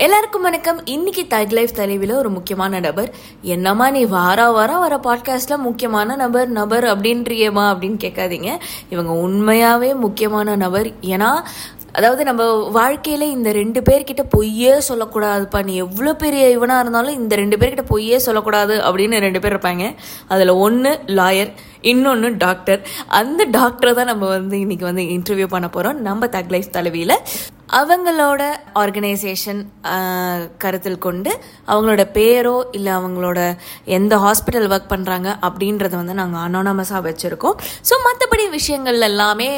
எல்லாருக்கும் வணக்கம். இன்னைக்கு தக் லைஃப் தலைவில ஒரு முக்கியமான நபர். என்னம்மா நீ வார வாரம் வர பாட்காஸ்ட்ல முக்கியமான நபர் நபர் அப்படின்றியேம்மா அப்படின்னு கேட்காதீங்க. இவங்க உண்மையாவே முக்கியமான நபர். ஏன்னா அதாவது நம்ம வாழ்க்கையில இந்த ரெண்டு பேர்கிட்ட பொய்யே சொல்லக்கூடாதுப்பா. நீ எவ்வளோ பெரிய இவனா இருந்தாலும் இந்த ரெண்டு பேர்கிட்ட பொய்யே சொல்லக்கூடாது அப்படின்னு ரெண்டு பேர் இருப்பாங்க. அதில் ஒன்று லாயர் இன்னொன்று டாக்டர் அந்த டாக்டரை தான் நம்ம வந்து இன்னைக்கு வந்து இன்டர்வியூ பண்ண போகிறோம் நம்ம தக் லைஃப் தலைவியில் அவங்களோட ஆர்கனைசேஷன் கருத்தில் கொண்டு அவங்களோட பேரோ இல்லை அவங்களோட எந்த ஹாஸ்பிட்டல் ஒர்க் பண்ணுறாங்க அப்படின்றத வந்து நாங்கள் அனானமஸாக வச்சுருக்கோம். ஸோ மற்றபடி விஷயங்கள் எல்லாமே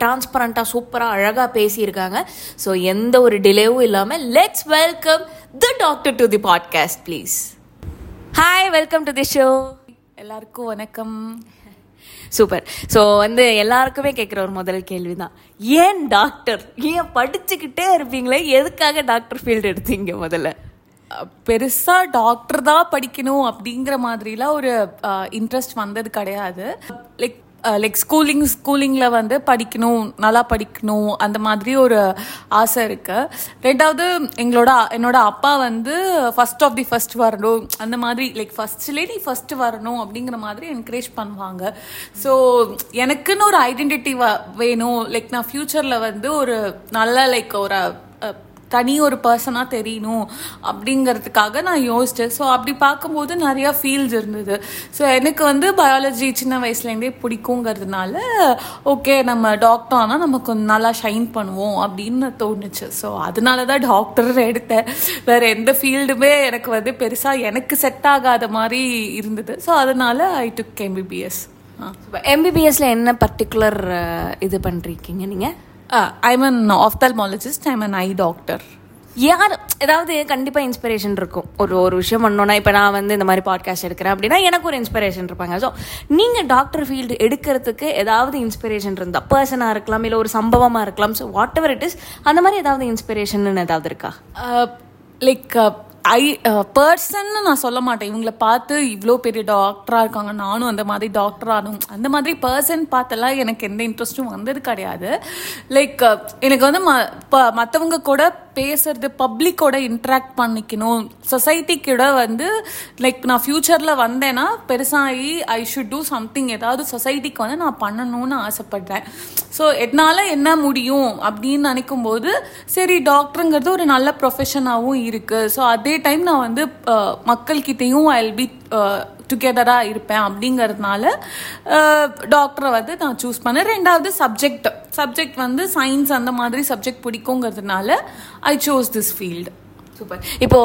டிரான்ஸ்பரண்ட்டாக சூப்பராக அழகாக பேசியிருக்காங்க. ஸோ எந்த ஒரு டிலேவும் இல்லாமல் let's welcome the doctor to the podcast please hi welcome to the show எல்லாருக்கும் வணக்கம். சூப்பர் ஸோ வந்து எல்லாருக்குமே கேட்குற ஒரு முதல் கேள்வி தான் ஏன் டாக்டர் ஏன் படிச்சுக்கிட்டே இருப்பீங்களே? எதுக்காக டாக்டர் ஃபீல்டு எடுத்தீங்க முதல்ல? பெருசாக டாக்டர் தான் படிக்கணும் அப்படிங்கிற மாதிரிலாம் ஒரு இன்ட்ரெஸ்ட் வந்தது கிடையாது. லைக் லைக் ஸ்கூலிங் ஸ்கூலிங்கில் வந்து படிக்கணும் நல்லா படிக்கணும் அந்த மாதிரி ஒரு ஆசை இருக்குது ரெண்டாவது எங்களோட என்னோட அப்பா வந்து ஃபர்ஸ்ட் ஆஃப் தி ஃபஸ்ட் வரணும் அந்த மாதிரி லைக் ஃபர்ஸ்ட்லேயே நீ ஃபர்ஸ்ட் வரணும் அப்படிங்கிற மாதிரி என்கரேஜ் பண்ணுவாங்க. ஸோ எனக்குன்னு ஒரு ஐடென்டிட்டி வேணும். லைக் நான் ஃப்யூச்சரில் வந்து ஒரு நல்ல லைக் ஒரு தனி ஒரு பர்சனாக தெரியணும் அப்படிங்கிறதுக்காக நான் யோசித்தேன் ஸோ அப்படி பார்க்கும்போது நிறையா ஃபீல்ஸ் இருந்தது. ஸோ எனக்கு வந்து பயாலஜி சின்ன வயசுலேருந்தே பிடிக்குங்கிறதுனால ஓகே நம்ம டாக்டர் ஆனால் நம்ம கொஞ்சம் நல்லா ஷைன் பண்ணுவோம் அப்படின்னு தோணுச்சு. ஸோ அதனால தான் டாக்டர் எடுத்தேன். வேறு எந்த ஃபீல்டுமே எனக்கு வந்து பெருசாக எனக்கு செட் ஆகாத மாதிரி இருந்தது. ஸோ அதனால ஐ டுக் எம்பிபிஎஸ் எம்பிபிஎஸ்ல என்ன பர்டிகுலர் இது பண்ணிருக்கீங்க நீங்கள் I'm an ophthalmologist I'm an eye doctor யார் ஏதாவது கண்டிப்பாக இன்ஸ்பிரேஷன் இருக்கும். ஒரு ஒரு விஷயம் பண்ணோன்னா இப்போ நான் வந்து இந்த மாதிரி பாட்காஸ்ட் எடுக்கிறேன் அப்படின்னா எனக்கு ஒரு இன்ஸ்பிரேஷன் இருப்பாங்க. ஸோ நீங்கள் டாக்டர் ஃபீல்டு எடுக்கிறதுக்கு ஏதாவது இன்ஸ்பிரேஷன் இருந்தால் பர்சனாக இருக்கலாம் இல்லை ஒரு சம்பவமாக இருக்கலாம் so whatever it is அந்த மாதிரி ஏதாவது இன்ஸ்பிரேஷன் ஏதாவது இருக்கா? லைக் ஐ பர்சன்னு uh, நான் சொல்ல மாட்டேன். இவங்கள பார்த்து இவ்வளோ பெரிய டாக்டராக இருக்காங்க. நானும் அந்த மாதிரி டாக்டர் ஆகணும் அந்த மாதிரி பர்சன் பார்த்தெல்லாம் எனக்கு எந்த இன்ட்ரெஸ்ட்டும் வந்தது கிடையாது. லைக் uh, எனக்கு வந்து ம ப- மற்றவங்க கூட பேசுறது பப்ளிக்கோட இன்ட்ராக்ட் பண்ணிக்கணும். சொசைட்டி கூட வந்து லைக் நான் ஃப்யூச்சரில் வந்தேன்னா பெருசாகி ஐ ஷுட் டூ சம்திங் ஏதாவது சொசைட்டிக்கு வந்து நான் பண்ணணும்னு ஆசைப்படுறேன். ஸோ என்னால் என்ன முடியும் அப்படின்னு நினைக்கும் போது சரி டாக்டருங்கிறது ஒரு நல்ல ப்ரொஃபஷனாகவும் இருக்குது ஸோ அதே டைம் நான் வந்து மக்கள்கிட்டையும் மக்கள்கிட்டயும் ஐ பி டுகெதராக இருப்பேன் அப்படிங்கிறதுனால டாக்டரை வந்து நான் சூஸ் பண்ணேன். ரெண்டாவது சப்ஜெக்ட் சப்ஜெக்ட் வந்து சயின்ஸ் அந்த மாதிரி subject பிடிக்குங்கிறதுனால I chose this field super இப்போ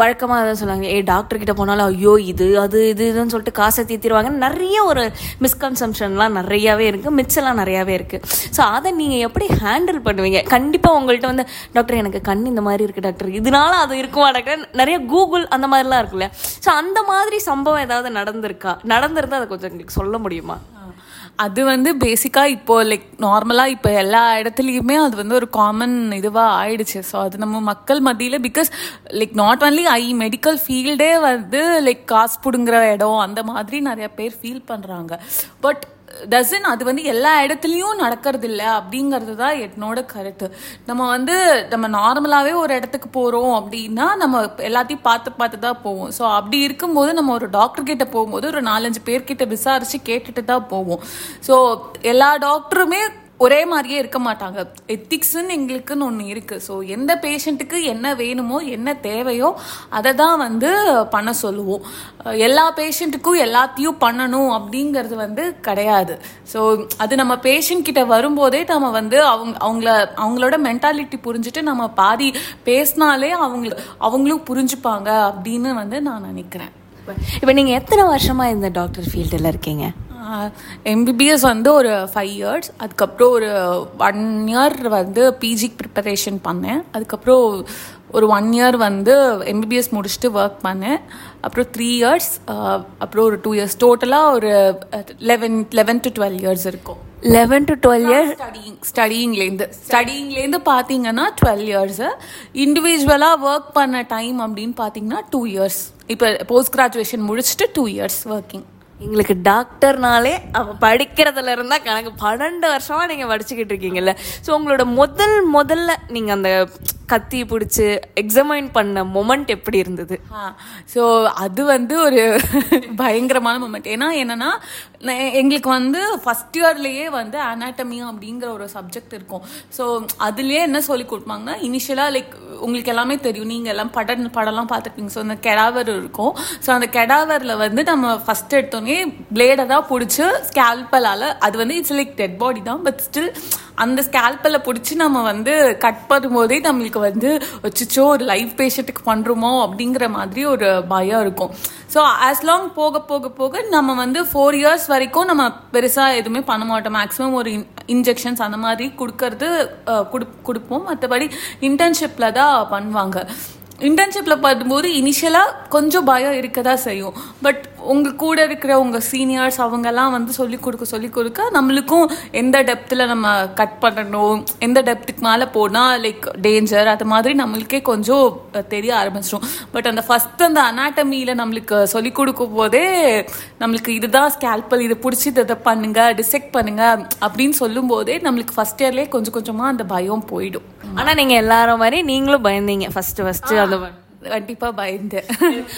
வழக்கமாக தான் சொல்லுவாங்க ஏ டாக்டர் கிட்ட போனாலும் ஐயோ இது அது இது இதுன்னு சொல்லிட்டு காசை தீர்த்திடுவாங்க நிறைய ஒரு மிஸ்கன்சம்ஷன்லாம் நிறையாவே இருக்குது மிச்செல்லாம் நிறையாவே இருக்குது ஸோ அதை நீங்கள் எப்படி ஹேண்டில் பண்ணுவீங்க? கண்டிப்பாக உங்கள்கிட்ட வந்து டாக்டர் எனக்கு கண் இந்த மாதிரி இருக்குது டாக்டர் இதனால அது இருக்குமா டாக்டர் நிறைய கூகுள் அந்த மாதிரிலாம் இருக்குல்ல. ஸோ அந்த மாதிரி சம்பவம் ஏதாவது நடந்திருக்கா? நடந்திருந்தா அதை கொஞ்சம் எங்களுக்கு சொல்ல முடியுமா? அது வந்து பேசிக்காக இப்போது லைக் நார்மலாக இப்போ எல்லா இடத்துலையுமே அது வந்து ஒரு காமன் இதுவாக ஆயிடுச்சு. ஸோ அது நம்ம மக்கள் மத்தியில் because like not only I medical ஃபீல்டே வந்து லைக் காசு பிடுங்குற இடம் அந்த மாதிரி நிறையா பேர் ஃபீல் பண்ணுறாங்க பட் டசன் அது வந்து எல்லா இடத்துலையும் நடக்கிறது இல்லை அப்படிங்கிறது தான் என்னோட கருத்து. நம்ம வந்து நம்ம நார்மலாகவே ஒரு இடத்துக்கு போகிறோம் அப்படின்னா நம்ம எல்லாத்தையும் பார்த்து பார்த்து தான் போவோம். ஸோ அப்படி இருக்கும்போது நம்ம ஒரு டாக்டர் கிட்ட போகும்போது ஒரு நாலஞ்சு பேர்கிட்ட விசாரித்து கேட்டுட்டு தான் போவோம். ஸோ எல்லா டாக்டருமே ஒரே மாதிரியே இருக்க மாட்டாங்க. எத்திக்ஸ்ன்னு எங்களுக்குன்னு ஒன்று இருக்குது ஸோ எந்த பேஷண்ட்டுக்கு என்ன வேணுமோ என்ன தேவையோ அதை தான் வந்து பண்ண சொல்லுவோம். எல்லா பேஷண்ட்டுக்கும் எல்லாத்தையும் பண்ணணும் அப்படிங்கிறது வந்து கிடையாது. ஸோ அது நம்ம பேஷண்ட் கிட்ட வரும்போதே நம்ம வந்து அவங்க அவங்கள அவங்களோட மென்டாலிட்டி புரிஞ்சுட்டு நம்ம பாதி பேசினாலே அவங்க அவங்களும் புரிஞ்சுப்பாங்க அப்படின்னு வந்து நான் நினைக்கிறேன். இப்போ நீங்கள் எத்தனை வருஷமாக இந்த டாக்டர் ஃபீல்டில் இருக்கீங்க? எம்பிபிஎஸ் வந்து ஒரு ஃபைவ் இயர்ஸ் அதுக்கப்புறம் ஒரு ஒன் இயர் வந்து பிஜி ப்ரிப்பரேஷன் பண்ணேன். அதுக்கப்புறம் ஒரு ஒன் இயர் வந்து எம்பிபிஎஸ் முடிச்சுட்டு ஒர்க் பண்ணேன். அப்புறம் த்ரீ இயர்ஸ் அப்புறம் ஒரு டூ இயர்ஸ் டோட்டலாக ஒரு eleven eleven to twelve years இருக்கும். Eleven to twelve year studying ஸ்டடிங்லேருந்து ஸ்டடிங்லேருந்து பார்த்தீங்கன்னா டுவெல் இயர்ஸ் இண்டிவிஜுவலாக ஒர்க் பண்ண டைம் அப்படின்னு பார்த்தீங்கன்னா டூ இயர்ஸ் இப்போ போஸ்ட் கிராஜுவேஷன் முடிச்சுட்டு டூ இயர்ஸ் ஒர்க்கிங் எங்களுக்கு டாக்டர்னாலே அவள் படிக்கிறதுல இருந்தால் கணக்கு பன்னெண்டு வருஷமாக நீங்கள் படிச்சுக்கிட்டு இருக்கீங்கல்ல. ஸோ உங்களோட முதல் முதல்ல நீங்கள் அந்த கத்தி பிடிச்சி எக்ஸமைன் பண்ண மொமெண்ட் எப்படி இருந்தது? ஸோ அது வந்து ஒரு பயங்கரமான மூமெண்ட் ஏன்னா என்னன்னா எங்களுக்கு வந்து ஃபஸ்ட் இயர்லேயே வந்து அனாட்டமி அப்படிங்கிற ஒரு சப்ஜெக்ட் இருக்கும். ஸோ அதுலேயே என்ன சொல்லி கொடுப்பாங்கன்னா இனிஷியலாக லைக் உங்களுக்கு எல்லாமே தெரியும். நீங்கள் எல்லாம் படம் படம்லாம் பார்த்துருப்பீங்க. ஸோ அந்த கெடாவர் இருக்கும். ஸோ அந்த கெடாவரில் வந்து நம்ம ஃபஸ்ட் எடுத்தோடனே பிளேடை தான் பிடிச்சி ஸ்கேல்பலால் அது வந்து இட்ஸ் லைக் டெட் பாடி தான். பட் ஸ்டில் அந்த ஸ்கேல்பில் பிடிச்சி நம்ம வந்து கட் பண்ணும்போதே நம்மளுக்கு வந்து வச்சுச்சோ ஒரு லைஃப் பேஷண்ட்டுக்கு பண்ணுறோமோ அப்படிங்கிற மாதிரி ஒரு பயம் இருக்கும். ஸோ ஆஸ் லாங் போக போக போக நம்ம வந்து ஃபோர் இயர்ஸ் வரைக்கும் நம்ம பெருசாக எதுவுமே பண்ண மாட்டோம். மேக்ஸிமம் ஒரு இன்ஜெக்ஷன்ஸ் அந்த மாதிரி கொடுக்கறது அஹ், கொடுப்போம். மற்றபடி இன்டர்ன்ஷிப்பில் தான் பண்ணுவாங்க. இன்டர்ன்ஷிப்பில் பண்ணும்போது இனிஷியலாக கொஞ்சம் பயம் இருக்க தான் செய்யும். பட் உங்கள் கூட இருக்கிற உங்கள் சீனியர்ஸ் அவங்கெல்லாம் வந்து சொல்லிக் கொடுக்க சொல்லிக் கொடுக்க நம்மளுக்கும் எந்த டெப்த்தில் நம்ம கட் பண்ணணும் எந்த டெப்த்துக்கு மேலே போனால் லைக் டேஞ்சர் அது மாதிரி நம்மளுக்கே கொஞ்சம் தெரிய ஆரம்பிச்சிடும். பட் அந்த ஃபஸ்ட் அந்த அனாட்டமியில் நம்மளுக்கு சொல்லிக் கொடுக்கும் போதே நம்மளுக்கு இதுதான் ஸ்கேல்பல் இதை பிடிச்சி இதை பண்ணுங்க டிசெக்ட் பண்ணுங்க அப்படின்னு சொல்லும் போதே நம்மளுக்கு ஃபஸ்ட் இயர்லேயே கொஞ்சம் கொஞ்சமாக அந்த பயம் போயிடும். ஆனா நீங்க எல்லாரும் மாதிரி நீங்களும் பயந்தீங்க. ஃபர்ஸ்ட் ஃபர்ஸ்ட் அந்த கண்டிப்பாக பயந்தேன்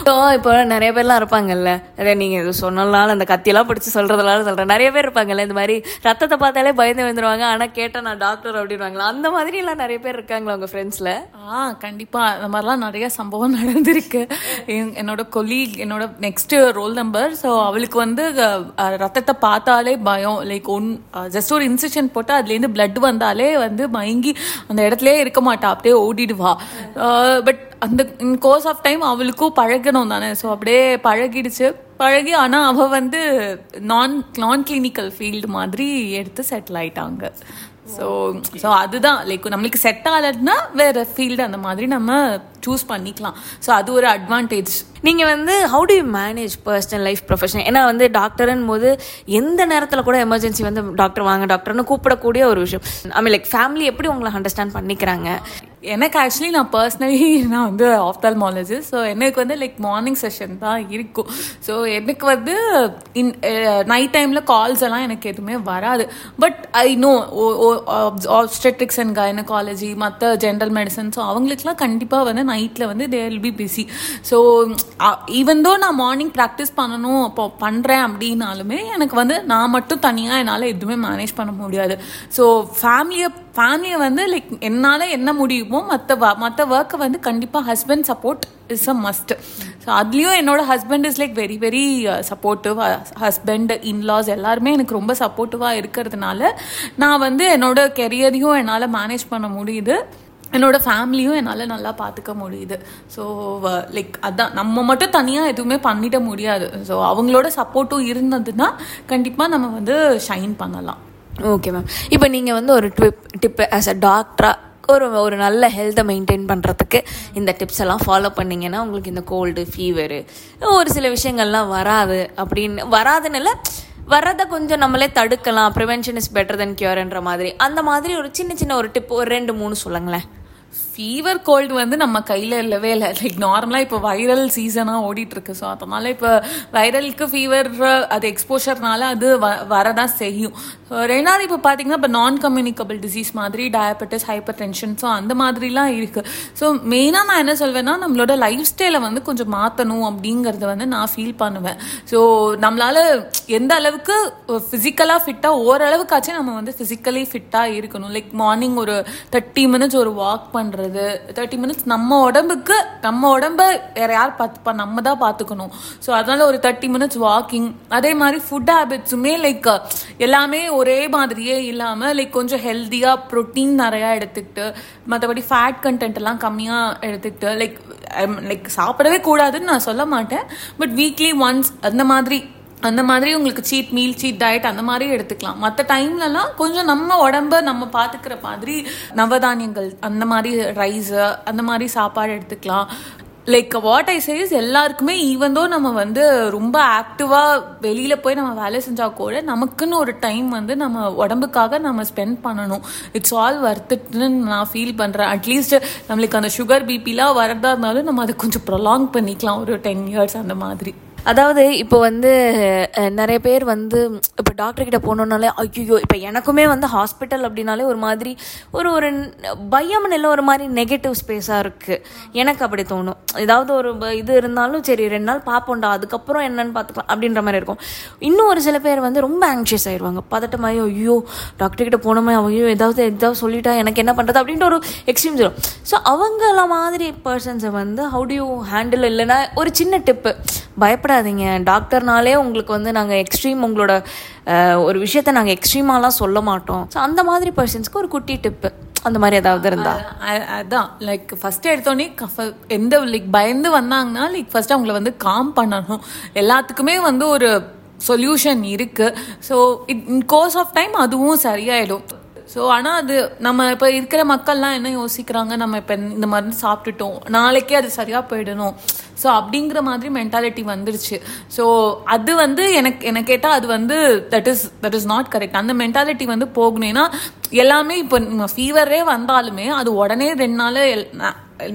ஸோ இப்போ நிறைய பேர்லாம் இருப்பாங்கல்ல. அதே நீங்கள் இது சொன்னனால அந்த கத்தியெல்லாம் பிடிச்சி சொல்கிறதுனால சொல்கிறேன் நிறைய பேர் இருப்பாங்கல்ல இந்த மாதிரி ரத்தத்தை பார்த்தாலே பயந்து வந்துருவாங்க ஆனால் கேட்டால் நான் டாக்டர் அப்படின்வாங்களா அந்த மாதிரி எல்லாம் நிறைய பேர் இருக்காங்களா உங்கள் ஃப்ரெண்ட்ஸில் ஆ கண்டிப்பா. அந்த மாதிரிலாம் நிறைய சம்பவம் நடந்திருக்கு. என்- என்னோட கொலீக் என்னோட நெக்ஸ்ட் ரோல் நம்பர் ஸோ அவளுக்கு வந்து ரத்தத்தை பார்த்தாலே பயம். லைக் ஒன் ஜஸ்ட் ஒரு இன்செக்ஷன் போட்டு அதுலேருந்து blood வந்தாலே வந்து மயங்கி அந்த இடத்துலயே இருக்க மாட்டா. அப்படியே ஓடிடுவா. பட் அந்த இன் கோர்ஸ் ஆஃப் டைம் அவளுக்கும் பழகணும் தானே. ஸோ அப்படியே பழகிடுச்சு. பழகி ஆனால் அவள் வந்து நான் நான் கிளினிக்கல் ஃபீல்டு மாதிரி எடுத்து செட்டில் ஆயிட்டாங்க. ஸோ ஸோ அதுதான். லைக் நம்மளுக்கு செட் ஆகலைன்னா வேற ஃபீல்டு அந்த மாதிரி நம்ம சூஸ் பண்ணிக்கலாம். ஸோ அது ஒரு அட்வான்டேஜ் நீங்கள் வந்து how do you manage personal life profession ஏன்னா வந்து டாக்டர்னு போது எந்த நேரத்தில் கூட எமர்ஜென்சி வந்து டாக்டர் வாங்க டாக்டர்னு கூப்பிடக்கூடிய ஒரு விஷயம். ஐ மீன் லைக் ஃபேமிலி எப்படி உங்களை அண்டர்ஸ்டாண்ட் பண்ணிக்கிறாங்க? எனக்கு ஆக்சுவலி நான் பர்சனலி நான் வந்து ஆஃப்தால்மாலஜிஸ்ட் ஸோ எனக்கு வந்து லைக் மார்னிங் செஷன் தான் இருக்கும். ஸோ எனக்கு வந்து இன் நைட் டைமில் கால்ஸ் எல்லாம் எனக்கு எதுவுமே வராது. But I know obstetrics and gynaecology மற்ற ஜென்ரல் மெடிசன் ஸோ அவங்களுக்குலாம் கண்டிப்பாக வந்து நைட்டில் வந்து they will be busy so even though நான் மார்னிங் ப்ராக்டிஸ் பண்ணணும் அப்போ பண்ணுறேன் அப்படின்னாலுமே எனக்கு வந்து நான் மட்டும் தனியாக என்னால் எதுவுமே மேனேஜ் பண்ண முடியாது. ஸோ ஃபேமிலியை ஃபேமிலியை வந்து லைக் என்னால் என்ன முடியுமோ மற்ற மற்ற ஒர்க்கை வந்து கண்டிப்பாக husband support is a must so அதுலேயும் என்னோட husband is like very very supportive husband in laws எல்லாருமே எனக்கு ரொம்ப சப்போர்ட்டிவாக இருக்கிறதுனால நான் வந்து என்னோட கெரியரையும் என்னால் மேனேஜ் பண்ண முடியுது. என்னோடய ஃபேமிலியும் என்னால் நல்லா பார்த்துக்க முடியுது. ஸோ லைக் அதான் நம்ம மட்டும் தனியாக எதுவுமே பண்ணிட முடியாது. ஸோ அவங்களோட சப்போர்ட்டும் இருந்ததுன்னா கண்டிப்பாக நம்ம வந்து ஷைன் பண்ணலாம். ஓகே மேம் இப்போ நீங்கள் வந்து ஒரு டிப் டிப்பு ஆஸ் அ டாக்டராக ஒரு ஒரு நல்ல ஹெல்த்தை மெயின்டைன் பண்ணுறதுக்கு இந்த டிப்ஸ் எல்லாம் ஃபாலோ பண்ணீங்கன்னா உங்களுக்கு இந்த கோல்டு ஃபீவரு ஒரு சில விஷயங்கள்லாம் வராது அப்படின்னு வராதுன்னு இல்லை வர்றதை கொஞ்சம் நம்மளே தடுக்கலாம். ப்ரிவென்ஷன் இஸ் பெட்டர் தென் கியூர்ன்ற மாதிரி. அந்த மாதிரி ஒரு சின்ன சின்ன ஒரு டிப் ஒரு ரெண்டு மூணு சொல்லுங்களேன். ஃபீவர் கோல்டு வந்து நம்ம கையில் இல்லவே இல்லை. லைக் நார்மலாக இப்போ வைரல் சீசனாக ஓடிட்டுருக்கு. ஸோ அதனால் இப்போ வைரலுக்கு ஃபீவர் அது எக்ஸ்போஷர்னால அது வ வரதான் செய்யும். ரெண்டாவது இப்போ பார்த்தீங்கன்னா இப்போ நான் கம்யூனிகபிள் டிசீஸ் மாதிரி டயபெட்டிஸ் ஹைப்பர் டென்ஷன் ஸோ அந்த மாதிரிலாம் இருக்குது ஸோ மெயினாக நான் என்ன சொல்வேன்னா நம்மளோட லைஃப் ஸ்டைலை வந்து கொஞ்சம் மாற்றணும் அப்படிங்கிறத வந்து நான் ஃபீல் பண்ணுவேன். ஸோ நம்மளால் எந்த அளவுக்கு ஃபிசிக்கலாக ஃபிட்டாக ஓரளவுக்காச்சும் நம்ம வந்து ஃபிசிக்கலி ஃபிட்டாக இருக்கணும். லைக் மார்னிங் ஒரு தேர்ட்டி மினிட்ஸ் ஒரு வாக் பண்ணுறது தேர்ட்டி மினிட்ஸ் நம்ம உடம்புக்கு நம்ம உடம்ப வேறு யார் பார்த்துப்பா நம்ம தான் பார்த்துக்கணும். ஸோ அதனால் ஒரு தேர்ட்டி மினிட்ஸ் வாக்கிங் அதே மாதிரி ஃபுட் ஹேபிட்ஸுமே லைக் எல்லாமே ஒரே மாதிரியே இல்லாமல் லைக் கொஞ்சம் ஹெல்த்தியாக ப்ரோட்டீன் நிறையா எடுத்துக்கிட்டு மற்றபடி ஃபேட் கண்டென்ட் எல்லாம் கம்மியாக எடுத்துக்கிட்டு லைக் லைக் சாப்பிடவே கூடாதுன்னு நான் சொல்ல மாட்டேன். பட் வீக்லி ஒன்ஸ் அந்த மாதிரி அந்த மாதிரி உங்களுக்கு சீட் மீல் சீட் டயட் அந்த மாதிரி எடுத்துக்கலாம். மற்ற டைம்லலாம் கொஞ்சம் நம்ம உடம்ப நம்ம பார்த்துக்கிற மாதிரி நவதானியங்கள் அந்த மாதிரி ரைஸு அந்த மாதிரி சாப்பாடு எடுத்துக்கலாம். லைக் வாட் ஐ சேஸ் எல்லாருக்குமே ஈவன் தோ நம்ம வந்து ரொம்ப ஆக்டிவாக வெளியில் போய் நம்ம வேலை செஞ்சால் கூட நமக்குன்னு ஒரு டைம் வந்து நம்ம உடம்புக்காக நம்ம ஸ்பெண்ட் பண்ணணும். இட்ஸ் ஆல் வர்த்துட்டுன்னு நான் ஃபீல் பண்ணுறேன் அட்லீஸ்ட் நம்மளுக்கு அந்த சுகர் பிபிலாம் வரதா இருந்தாலும் நம்ம அதை கொஞ்சம் ப்ரொலாங் பண்ணிக்கலாம். ஒரு டென் இயர்ஸ் அந்த மாதிரி. அதாவது இப்போ வந்து நிறைய பேர் வந்து இப்போ டாக்டர்கிட்ட கிட்ட ஐயோ இப்போ எனக்குமே வந்து ஹாஸ்பிட்டல் அப்படின்னாலே ஒரு மாதிரி ஒரு ஒரு பயம்னு இல்லை ஒரு மாதிரி நெகட்டிவ் ஸ்பேஸாக இருக்குது எனக்கு அப்படி தோணும். ஏதாவது ஒரு ப- இது இருந்தாலும் சரி ரெண்டு நாள் பார்ப்போம்டா அதுக்கப்புறம் என்னன்னு பார்த்துக்கலாம் அப்படின்ற மாதிரி இருக்கும். இன்னும் ஒரு சில பேர் வந்து ரொம்ப ஆங்ஷியஸ் ஆயிடுவாங்க. பதட்டமாயோ ஐயோ டாக்டர்கிட்ட போனோமே ஐயோ ஏதாவது ஏதாவது சொல்லிட்டா எனக்கு என்ன பண்ணுறது அப்படின்ற ஒரு எக்ஸ்ட்ரீம்ஸ் வரும். ஸோ அவங்கள மாதிரி பர்சன்ஸை வந்து ஹவு டு யூ ஹேண்டில் இல்லைன்னா ஒரு சின்ன டிப்பு பயப்படாதீங்க. டாக்டர்னாலே உங்களுக்கு வந்து நாங்கள் எக்ஸ்ட்ரீம் உங்களோட ஒரு விஷயத்த நாங்கள் எக்ஸ்ட்ரீமாலாம் சொல்ல மாட்டோம். ஸோ அந்த மாதிரி பர்சன்ஸ்க்கு ஒரு குட்டி டிப்பு அந்த மாதிரி ஏதாவது இருந்தா. அதான். லைக் ஃபர்ஸ்ட் எடுத்தோடனே எந்த லைக் பயந்து வந்தாங்கன்னா லைக் ஃபர்ஸ்ட் அவங்கள வந்து காம் பண்ணணும். எல்லாத்துக்குமே வந்து ஒரு சொல்யூஷன் இருக்கு. So it in course of time அதுவும் சரியாயிடும். ஸோ ஆனால் அது நம்ம இப்போ இருக்கிற மக்கள்லாம் என்ன யோசிக்கிறாங்க? நம்ம இப்போ இந்த மருந்து சாப்பிட்டுட்டோம். நாளைக்கே அது சரியாக போயிடணும். ஸோ அப்படிங்கிற மாதிரி மென்டாலிட்டி வந்துருச்சு. ஸோ அது வந்து எனக்கு எனக்கு கேட்டால் அது வந்து that is that is not correct அந்த மென்டாலிட்டி வந்து போகணும் ஏன்னா எல்லாமே இப்போ ஃபீவரே வந்தாலுமே அது உடனே ரெண்டு நாள்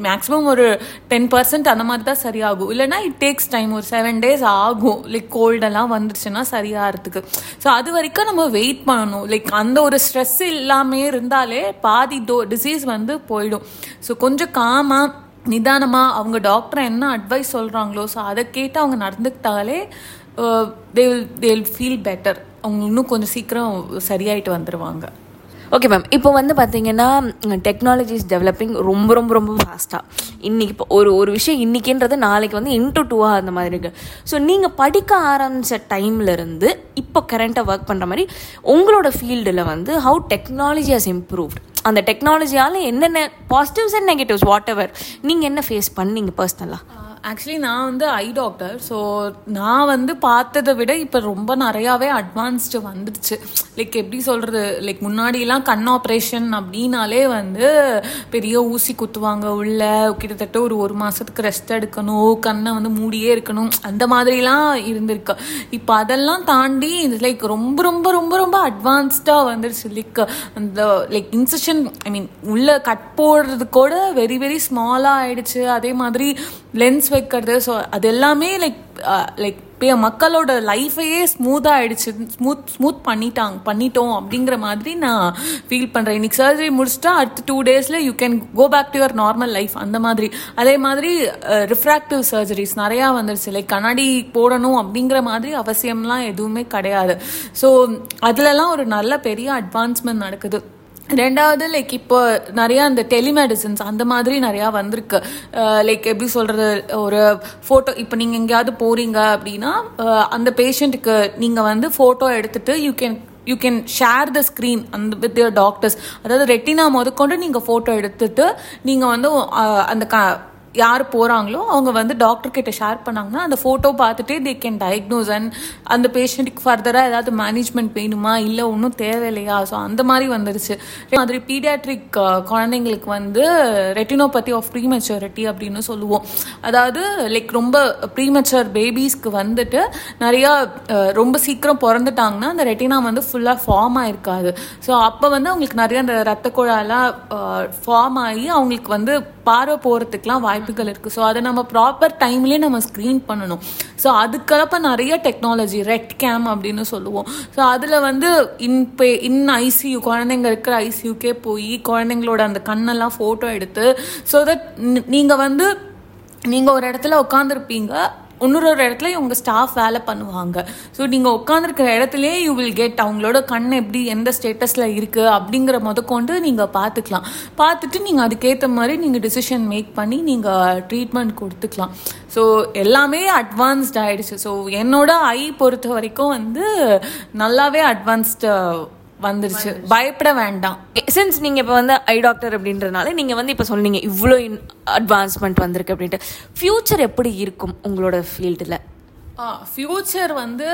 மேக்ஸிமம் ஒரு டென் பர்சன்ட் அந்த மாதிரி தான் சரியாகும். இல்லைன்னா இட் டேக்ஸ் டைம் ஒரு செவன் டேஸ் ஆகும். லைக் கோல்டெல்லாம் வந்துருச்சுன்னா சரியாகிறதுக்கு. ஸோ அது வரைக்கும் நம்ம வெயிட் பண்ணணும். லைக் அந்த ஒரு ஸ்ட்ரெஸ் இல்லாமே இருந்தாலே பாதி டோ டிசீஸ் வந்து போயிடும். ஸோ கொஞ்சம் காமாக நிதானமாக அவங்க டாக்டர் என்ன அட்வைஸ் சொல்கிறாங்களோ ஸோ அதை கேட்டு அவங்க நடந்துக்கிட்டாலே they will they will feel better அவங்க இன்னும் கொஞ்சம் சீக்கிரம் சரியாயிட்டு வந்துடுவாங்க ஓகே மேம் இப்போ வந்து பார்த்தீங்கன்னா டெக்னாலஜிஸ் டெவலப்பிங் ரொம்ப ரொம்ப ரொம்ப ஃபாஸ்ட்டாக இன்றைக்கி இப்போ ஒரு ஒரு விஷயம் இன்றைக்கின்றது நாளைக்கு வந்து இன்டூ டூவாக அந்த மாதிரி இருக்குது ஸோ நீங்கள் படிக்க ஆரம்பித்த டைம்லேருந்து இப்போ கரண்ட்டாக ஒர்க் பண்ணுற மாதிரி உங்களோட ஃபீல்டில் வந்து ஹவு டெக்னாலஜி ஹஸ் இம்ப்ரூவ்ட் அந்த டெக்னாலஜியால் என்னென்ன positives and negatives whatever நீங்கள் என்ன ஃபேஸ் பண்ணீங்க பர்சனலாக ஆக்சுவலி நான் வந்து ஐ டாக்டர் ஸோ நான் வந்து பார்த்ததை விட இப்போ ரொம்ப நிறையாவே அட்வான்ஸ்டு வந்துடுச்சு. லைக் எப்படி சொல்கிறது லைக் முன்னாடிலாம் கண் ஆப்ரேஷன் அப்படின்னாலே வந்து பெரிய ஊசி குத்துவாங்க உள்ள கிட்டத்தட்ட ஒரு ஒரு மாதத்துக்கு ரெஸ்ட் எடுக்கணும் கண்ணை வந்து மூடியே இருக்கணும் அந்த மாதிரிலாம் இருந்திருக்கு. இப்போ அதெல்லாம் தாண்டி லைக் ரொம்ப ரொம்ப ரொம்ப ரொம்ப அட்வான்ஸ்டாக வந்துடுச்சு. லைக் அந்த லைக் இன்செஷன் ஐ மீன் உள்ள கட் போடுறது கூட வெரி வெரி ஸ்மாலாக ஆயிடுச்சு. அதே மாதிரி லென்ஸ் வைக்கிறது. ஸோ அது எல்லாமே லைக் லைக் மக்களோட லைஃபையே ஸ்மூத்தாக ஆயிடுச்சு. ஸ்மூத் ஸ்மூத் பண்ணிட்டாங்க பண்ணிட்டோம் அப்படிங்கிற மாதிரி நான் ஃபீல் பண்ணுறேன் இன்னைக்கு சர்ஜரி முடிச்சுட்டா அடுத்த டூ டேஸில் you can go back to your normal life அந்த மாதிரி. அதே மாதிரி uh, ரிஃப்ராக்டிவ் சர்ஜரிஸ் நிறையா வந்துருச்சு. லைக் கண்ணாடி போடணும் அப்படிங்கிற மாதிரி அவசியம்லாம் எதுவுமே கிடையாது. ஸோ அதுலலாம் ஒரு நல்ல பெரிய அட்வான்ஸ்மெண்ட் நடக்குது. ரெண்டாவது லைக் இப்போ நிறையா அந்த டெலிமெடிசின்ஸ் அந்த மாதிரி நிறையா வந்திருக்கு. லைக் எப்படி சொல்கிறது ஒரு ஃபோட்டோ இப்போ நீங்கள் எங்கேயாவது போகிறீங்க அப்படின்னா அந்த பேஷண்ட்டுக்கு நீங்கள் வந்து ஃபோட்டோ எடுத்துகிட்டு you can you can share the screen அந்த வித் யர் டாக்டர்ஸ் அதாவது ரெட்டினா முதற்கொண்டு நீங்கள் ஃபோட்டோ எடுத்துட்டு நீங்கள் வந்து அந்த க யார் போகிறாங்களோ அவங்க வந்து டாக்டர்கிட்ட ஷேர் பண்ணாங்கன்னா அந்த ஃபோட்டோ பார்த்துட்டே தே கேன் டயக்னோஸ் அண்ட் அந்த பேஷண்ட்டுக்கு ஃபர்தராக ஏதாவது மேனேஜ்மெண்ட் வேணுமா? இல்லை ஒன்றும் தேவையில்லையா? ஸோ அந்த மாதிரி வந்துருச்சு. மாதிரி பீடியாட்ரிக் குழந்தைங்களுக்கு வந்து ரெட்டினோபதி ஆஃப் ப்ரீ மெச்சூரிட்டி அப்படின்னு சொல்லுவோம். அதாவது லைக் ரொம்ப ப்ரீ மெச்சூர் பேபிஸ்க்கு வந்துட்டு நிறையா ரொம்ப சீக்கிரம் பிறந்துட்டாங்கன்னா அந்த ரெட்டினா வந்து ஃபுல்லாக ஃபார்ம் ஆகிருக்காது ஸோ அப்போ வந்து அவங்களுக்கு நிறைய அந்த ரத்த குழாலாம் ஃபார்ம் ஆகி அவங்களுக்கு வந்து பார்வை போகிறதுக்கெலாம் வாய்ப்புகள் இருக்குது ஸோ அதை நம்ம ப்ராப்பர் டைம்லேயே நம்ம ஸ்க்ரீன் பண்ணணும். ஸோ அதுக்கப்புறம் நிறைய டெக்னாலஜி ரெட் கேம் அப்படின்னு சொல்லுவோம். ஸோ அதில் வந்து இன் பே இன் ஐசியூ குழந்தைங்க இருக்கிற ஐசியூக்கே போய் குழந்தைங்களோட அந்த கண்ணெல்லாம் ஃபோட்டோ எடுத்து ஸோ தட் நீங்கள் வந்து நீங்கள் ஒரு இடத்துல உட்காந்துருப்பீங்க இன்னொரு ஒரு இடத்துல உங்க ஸ்டாஃப் வேலை பண்ணுவாங்க. ஸோ நீங்கள் உட்காந்துருக்கிற இடத்துலயே யூ வில் கெட் அவங்களோட கண் எப்படி எந்த ஸ்டேட்டஸில் இருக்குது அப்படிங்கிற முதற்கொண்டு நீங்கள் பார்த்துக்கலாம். பார்த்துட்டு நீங்கள் அதுக்கேற்ற மாதிரி நீங்கள் டிசிஷன் மேக் பண்ணி நீங்கள் ட்ரீட்மெண்ட் கொடுத்துக்கலாம். ஸோ எல்லாமே அட்வான்ஸ்ட் ஆயிடுச்சு. ஸோ என்னோட ஐ பொறுத்த வரைக்கும் வந்து நல்லாவே அட்வான்ஸ்டு வந்துருச்சு. பயப்பட வேண்டாம். சின்ஸ் நீங்கள் இப்போ வந்து ஐ டாக்டர் அப்படின்றனால நீங்கள் வந்து இப்போ சொன்னீங்க இவ்வளோ இன் அட்வான்ஸ்மெண்ட் வந்திருக்கு அப்படின்ட்டு. ஃப்யூச்சர் எப்படி இருக்கும் உங்களோட ஃபீல்டில் ஃப்யூச்சர் வந்து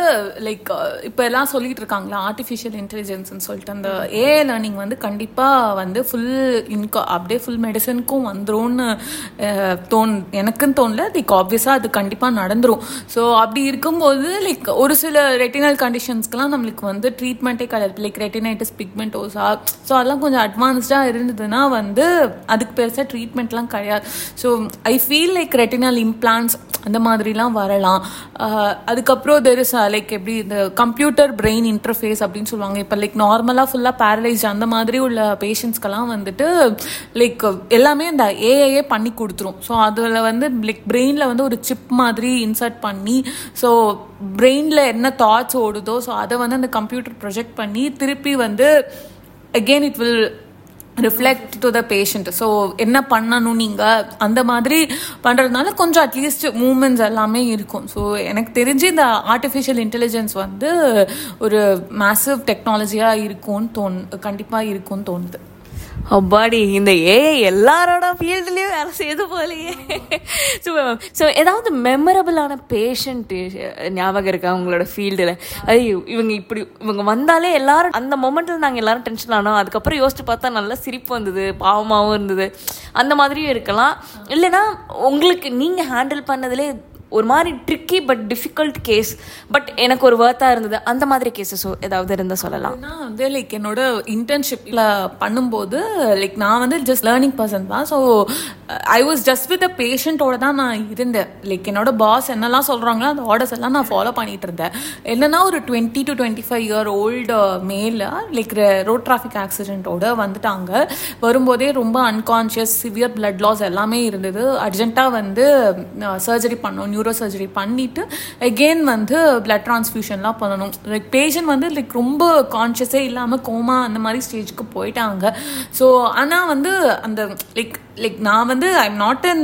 லைக் இப்போ எல்லாம் சொல்லிட்டு இருக்காங்களா ஆர்டிஃபிஷியல் இன்டெலிஜென்ஸ்னு சொல்லிட்டு அந்த ஏ லேர்னிங் வந்து கண்டிப்பாக வந்து ஃபுல் இன்கோ அப்படியே ஃபுல் மெடிசனுக்கும் வந்துரும்னு தோணு எனக்குன்னு தோணல லைக் ஆப்வியஸாக அது கண்டிப்பாக நடந்துடும் ஸோ அப்படி இருக்கும்போது லைக் ஒரு சில ரெட்டினல் கண்டிஷன்ஸ்க்கெலாம் நம்மளுக்கு வந்து ட்ரீட்மெண்ட்டே கிடையாது. லைக் ரெட்டினைட்டிஸ் பிக்மெண்டோஸா ஸோ அதெல்லாம் கொஞ்சம் அட்வான்ஸ்டாக இருந்ததுன்னா வந்து அதுக்கு பெருசாக ட்ரீட்மெண்ட்லாம் கிடையாது. So I feel like retinal implants அந்த மாதிரிலாம் வரலாம். அதுக்கப்புறம் தெர் இஸ் லைக் எப்படி இந்த கம்ப்யூட்டர் பிரெயின் இன்டர்ஃபேஸ் அப்படின்னு சொல்லுவாங்க. இப்போ லைக் நார்மலாக ஃபுல்லாக பேரலைஸ்ட் அந்த மாதிரி உள்ள பேஷண்ட்ஸ்க்கெல்லாம் வந்துட்டு லைக் எல்லாமே இந்த ஏஐயே பண்ணி கொடுத்துரும். ஸோ அதில் வந்து லைக் பிரெயினில் வந்து ஒரு சிப் மாதிரி இன்சர்ட் பண்ணி ஸோ பிரெயினில் என்ன தாட்ஸ் ஓடுதோ ஸோ அதை வந்து அந்த கம்ப்யூட்டர் ப்ரொஜெக்ட் பண்ணி திருப்பி வந்து again it will reflect to the patient so என்ன பண்ணணும் நீங்கள் அந்த மாதிரி பண்ணுறதுனால கொஞ்சம் அட்லீஸ்ட் மூமெண்ட்ஸ் எல்லாமே இருக்கும். ஸோ எனக்கு தெரிஞ்சு இந்த ஆர்டிஃபிஷியல் இன்டெலிஜென்ஸ் வந்து ஒரு மேசிவ் டெக்னாலஜியாக இருக்கும்னு தோணு கண்டிப்பாக இருக்கும்னு தோணுது. அப்பாடி இந்த ஏ எல்லாரோட ஃபீல்ட்லேயும் வேலை செய்யுது போலயே. ஸோ ஸோ ஏதாவது மெமரபிளான பேஷண்ட் ஞாபகம் இருக்கா உங்களோட ஃபீல்டில் ஐயோ இவங்க இப்படி இவங்க வந்தாலே எல்லாரும் அந்த மொமெண்ட்டில் நாங்கள் எல்லாரும் டென்ஷன் ஆனோம். அதுக்கப்புறம் யோசிச்சு பார்த்தா நல்லா சிரிப்பு வந்தது பாவமாகவும் இருந்தது. அந்த மாதிரியும் இருக்கலாம். இல்லைன்னா உங்களுக்கு நீங்கள் ஹேண்டில் பண்ணதுலே ஒரு மாதிரி tricky but difficult case but எனக்கு ஒரு வேர்த்தாக இருந்தது. அந்த மாதிரி கேசஸோ ஏதாவது இருந்தால் சொல்லலாம். நான் வந்து லைக் என்னோட இன்டர்ன்ஷிப்ல பண்ணும்போது லைக் நான் வந்து ஜஸ்ட் லேர்னிங் பர்சன் தான். So I was just with பேஷண்ட்டோட தான் நான் இருந்தேன். லைக் என்னோட பாஸ் என்னெல்லாம் சொல்கிறாங்களோ அந்த ஆர்டர்ஸ் எல்லாம் நான் ஃபாலோ பண்ணிட்டு இருந்தேன். என்னன்னா ஒரு twenty to twenty five year old மேல லைக் ரோட் டிராஃபிக் ஆக்சிடென்ட்டோட வந்துட்டாங்க. வரும்போதே ரொம்ப அன்கான்ஷியஸ் சிவியர் பிளட் லாஸ் எல்லாமே இருந்தது. அர்ஜென்ட்டாக வந்து சர்ஜரி பண்ணோம் நியூரோ சர்ஜரி பண்ணிட்டு அகெயின் வந்து பிளட் ட்ரான்ஸ்ஃபியூஷன்லாம் பண்ணணும். லைக் பேஷண்ட் வந்து லைக் ரொம்ப கான்ஷியஸே இல்லாமல் கோமா அந்த மாதிரி ஸ்டேஜ்க்கு போயிட்டாங்க. ஸோ ஆனால் வந்து அந்த லைக் லைக் நான் வந்து ஐ எம் நாட் அன்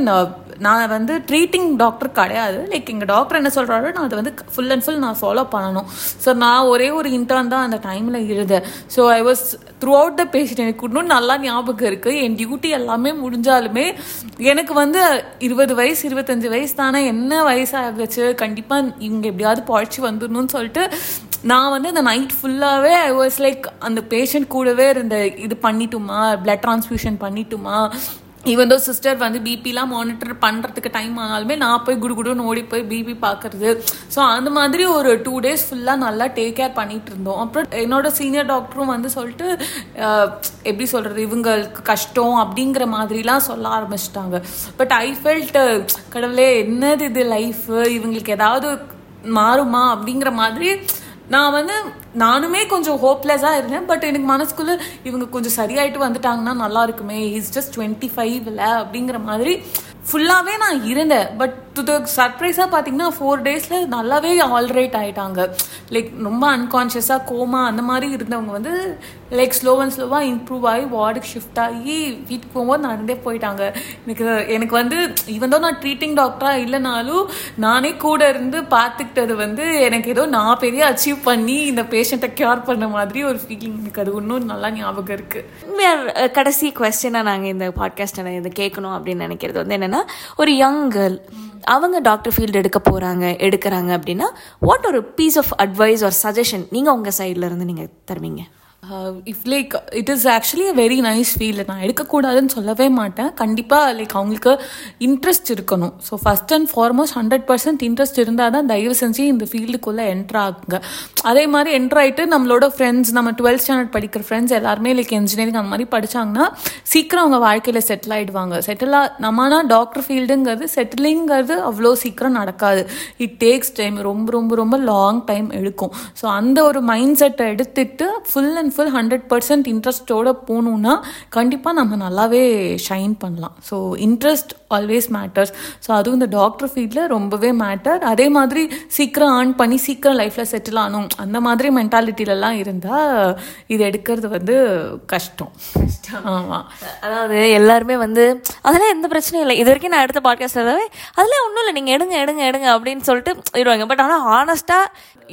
நான் வந்து ட்ரீட்டிங் டாக்டர் கிடையாது. லைக் எங்கள் டாக்டர் என்ன சொல்கிறாரோ நான் அதை வந்து ஃபுல் அண்ட் ஃபுல் நான் ஃபாலோ பண்ணணும். ஸோ நான் ஒரே ஒரு இன்டர்ன் தான் அந்த டைமில் இருந்தேன். So I was throughout the patient எனக்கு இன்னும் நல்லா ஞாபகம் இருக்குது என் டியூட்டி எல்லாமே முடிஞ்சாலுமே எனக்கு வந்து இருபது வயசு இருபத்தஞ்சி வயசு தானே என்ன வயசாகுச்சு கண்டிப்பாக இவங்க எப்படியாவது பழச்சி வந்துடணும்னு சொல்லிட்டு நான் வந்து அந்த நைட் ஃபுல்லாகவே ஐ வாஸ் லைக் அந்த பேஷண்ட் கூடவே இருந்த இது பண்ணிட்டுமா பிளட் ட்ரான்ஸ்ஃபியூஷன் பண்ணிட்டுமா ஈவன் தோ சிஸ்டர் வந்து பிபிலாம் மானிட்டர் பண்ணுறதுக்கு டைம் ஆனாலுமே நான் போய் குடு குடுன்னு ஓடி போய் பிபி பார்க்கறது ஸோ அந்த மாதிரி ஒரு டூ டேஸ் ஃபுல்லாக நல்லா டேக் கேர் பண்ணிட்டு இருந்தோம். அப்புறம் என்னோட சீனியர் டாக்டரும் வந்து சொல்லிட்டு எப்படி சொல்கிறது இவங்களுக்கு கஷ்டம் அப்படிங்கிற மாதிரிலாம் சொல்ல ஆரம்பிச்சிட்டாங்க. பட் ஐ ஃபெல்ட் கடவுளே என்னது இது லைஃப் இவங்களுக்கு ஏதாவது மாறுமா அப்படிங்கிற மாதிரி நான் வந்து நானுமே கொஞ்சம் ஹோப்லெஸ்ஸாக இருந்தேன் பட் எனக்கு மனசுக்குள்ள இவங்க கொஞ்சம் சரியாயிட்டு வந்துட்டாங்கன்னா நல்லா இருக்குமே இஸ் ஜஸ்ட் டுவெண்ட்டி ஃபைவ்ல அப்படிங்கிற மாதிரி ஃபுல்லாகவே நான் இருந்தேன். பட் டு த சர்ப்ரைஸாக பார்த்தீங்கன்னா ஃபோர் டேஸில் நல்லாவே ஆல்ரைட் ஆகிட்டாங்க லைக் ரொம்ப அன்கான்ஷியஸாக கோமா அந்த மாதிரி இருந்தவங்க வந்து லைக் ஸ்லோ அண்ட் ஸ்லோவாக இம்ப்ரூவ் ஆகி வார்டுக்கு ஷிஃப்ட் ஆகி வீட்டுக்கு போகும்போது நடந்தே போயிட்டாங்க. எனக்கு எனக்கு வந்து இவன் தான் நான் ட்ரீட்டிங் டாக்டராக இல்லைனாலும் நானே கூட இருந்து பார்த்துக்கிட்டது வந்து எனக்கு ஏதோ நான் பெரிய அச்சீவ் பண்ணி இந்த பேஷண்ட்டை கியூர் பண்ண மாதிரி ஒரு ஃபீலிங் எனக்கு அது இன்னும் நல்லா ஞாபகம் இருக்குது கடைசி கொஸ்டினாக நாங்கள் இந்த பாட்காஸ்ட்டை இதை கேட்கணும் அப்படின்னு நினைக்கிறது வந்து என்னென்னா ஒரு யங் கேர்ள் அவங்க டாக்டர் ஃபீல்டு எடுக்க போகிறாங்க எடுக்கிறாங்க அப்படின்னா வாட் ஒரு பீஸ் ஆஃப் அட்வைஸ் ஒரு சஜஷன் நீங்கள் உங்கள் சைடில் இருந்து நீங்கள் தருவீங்க? If like it is actually a very nice field நான் எடுக்கக்கூடாதுன்னு சொல்லவே மாட்டேன். கண்டிப்பாக லைக் அவங்களுக்கு இன்ட்ரெஸ்ட் இருக்கணும். So first and foremost hundred percent interest இருந்தால் தான் தயவு செஞ்சு இந்த ஃபீல்டுக்குள்ளே என்ட்ரு ஆகுங்க. அதே மாதிரி என்ட்ரு ஆகிட்டு நம்மளோட ஃப்ரெண்ட்ஸ் நம்ம டுவெல்த் ஸ்டாண்டர்ட் படிக்கிற ஃப்ரெண்ட்ஸ் எல்லாருமே லைக் இன்ஜினியரிங் அந்த மாதிரி படிச்சாங்கன்னா சீக்கிரம் அவங்க வாழ்க்கையில் செட்டில் ஆகிடுவாங்க செட்டில் ஆ நம்மனா டாக்டர் ஃபீல்டுங்கிறது செட்டிலிங்கிறது அவ்வளோ சீக்கிரம் நடக்காது. இட் டேக்ஸ் டைம் ரொம்ப ரொம்ப ரொம்ப லாங் டைம் எடுக்கும். ஸோ அந்த ஒரு மைண்ட் செட்டை எடுத்துட்டு full and full hundred percent இன்ட்ரெஸ்டோட போகணுன்னா கண்டிப்பாக நம்ம நல்லாவே ஷைன் பண்ணலாம். So interest always matters so அதுவும் இந்த டாக்டர் ஃபீல்டில் ரொம்பவே மேட்டர் அதே மாதிரி சீக்கிரம் ஆன் பண்ணி சீக்கிரம் லைஃப்பில் செட்டில் ஆகணும். அந்த மாதிரி மென்டாலிட்டிலலாம் இருந்தால் இது எடுக்கிறது வந்து கஷ்டம். ஆமாம் அதாவது எல்லாருமே வந்து அதெல்லாம் எந்த பிரச்சனையும் இல்லை. இது வரைக்கும் நான் எடுத்த பாட்காஸ்ட் ஏதாவது அதெல்லாம் ஒன்றும் இல்லை. நீங்கள் எடுங்க எடுங்க எடுங்க அப்படின்னு சொல்லிட்டு இருவாங்க பட் ஆனால் ஆனஸ்ட்டாக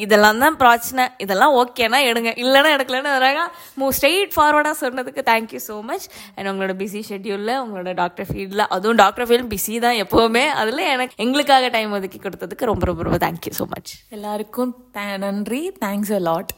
இதெல்லாம் தான் பிரச்சனை. இதெல்லாம் ஓகேனா எடுங்க. இல்லைன்னா எடுக்கலன்னு வராங்க மூவ் ஸ்ட்ரெயிட் ஃபார்வர்டாக சொன்னதுக்கு thank you so much and உங்களோட பிஸி ஷெட்யூலில் உங்களோட டாக்டர் ஃபீல்டில் அதுவும் டாக்டர் ஃபீல்டு பிஸி தான் எப்போவுமே. அதில் எனக்கு எங்களுக்காக டைம் ஒதுக்கி கொடுத்ததுக்கு ரொம்ப ரொம்ப ரொம்ப தேங்க்யூ ஸோ மச் எல்லாருக்கும் நன்றி. Thanks a lot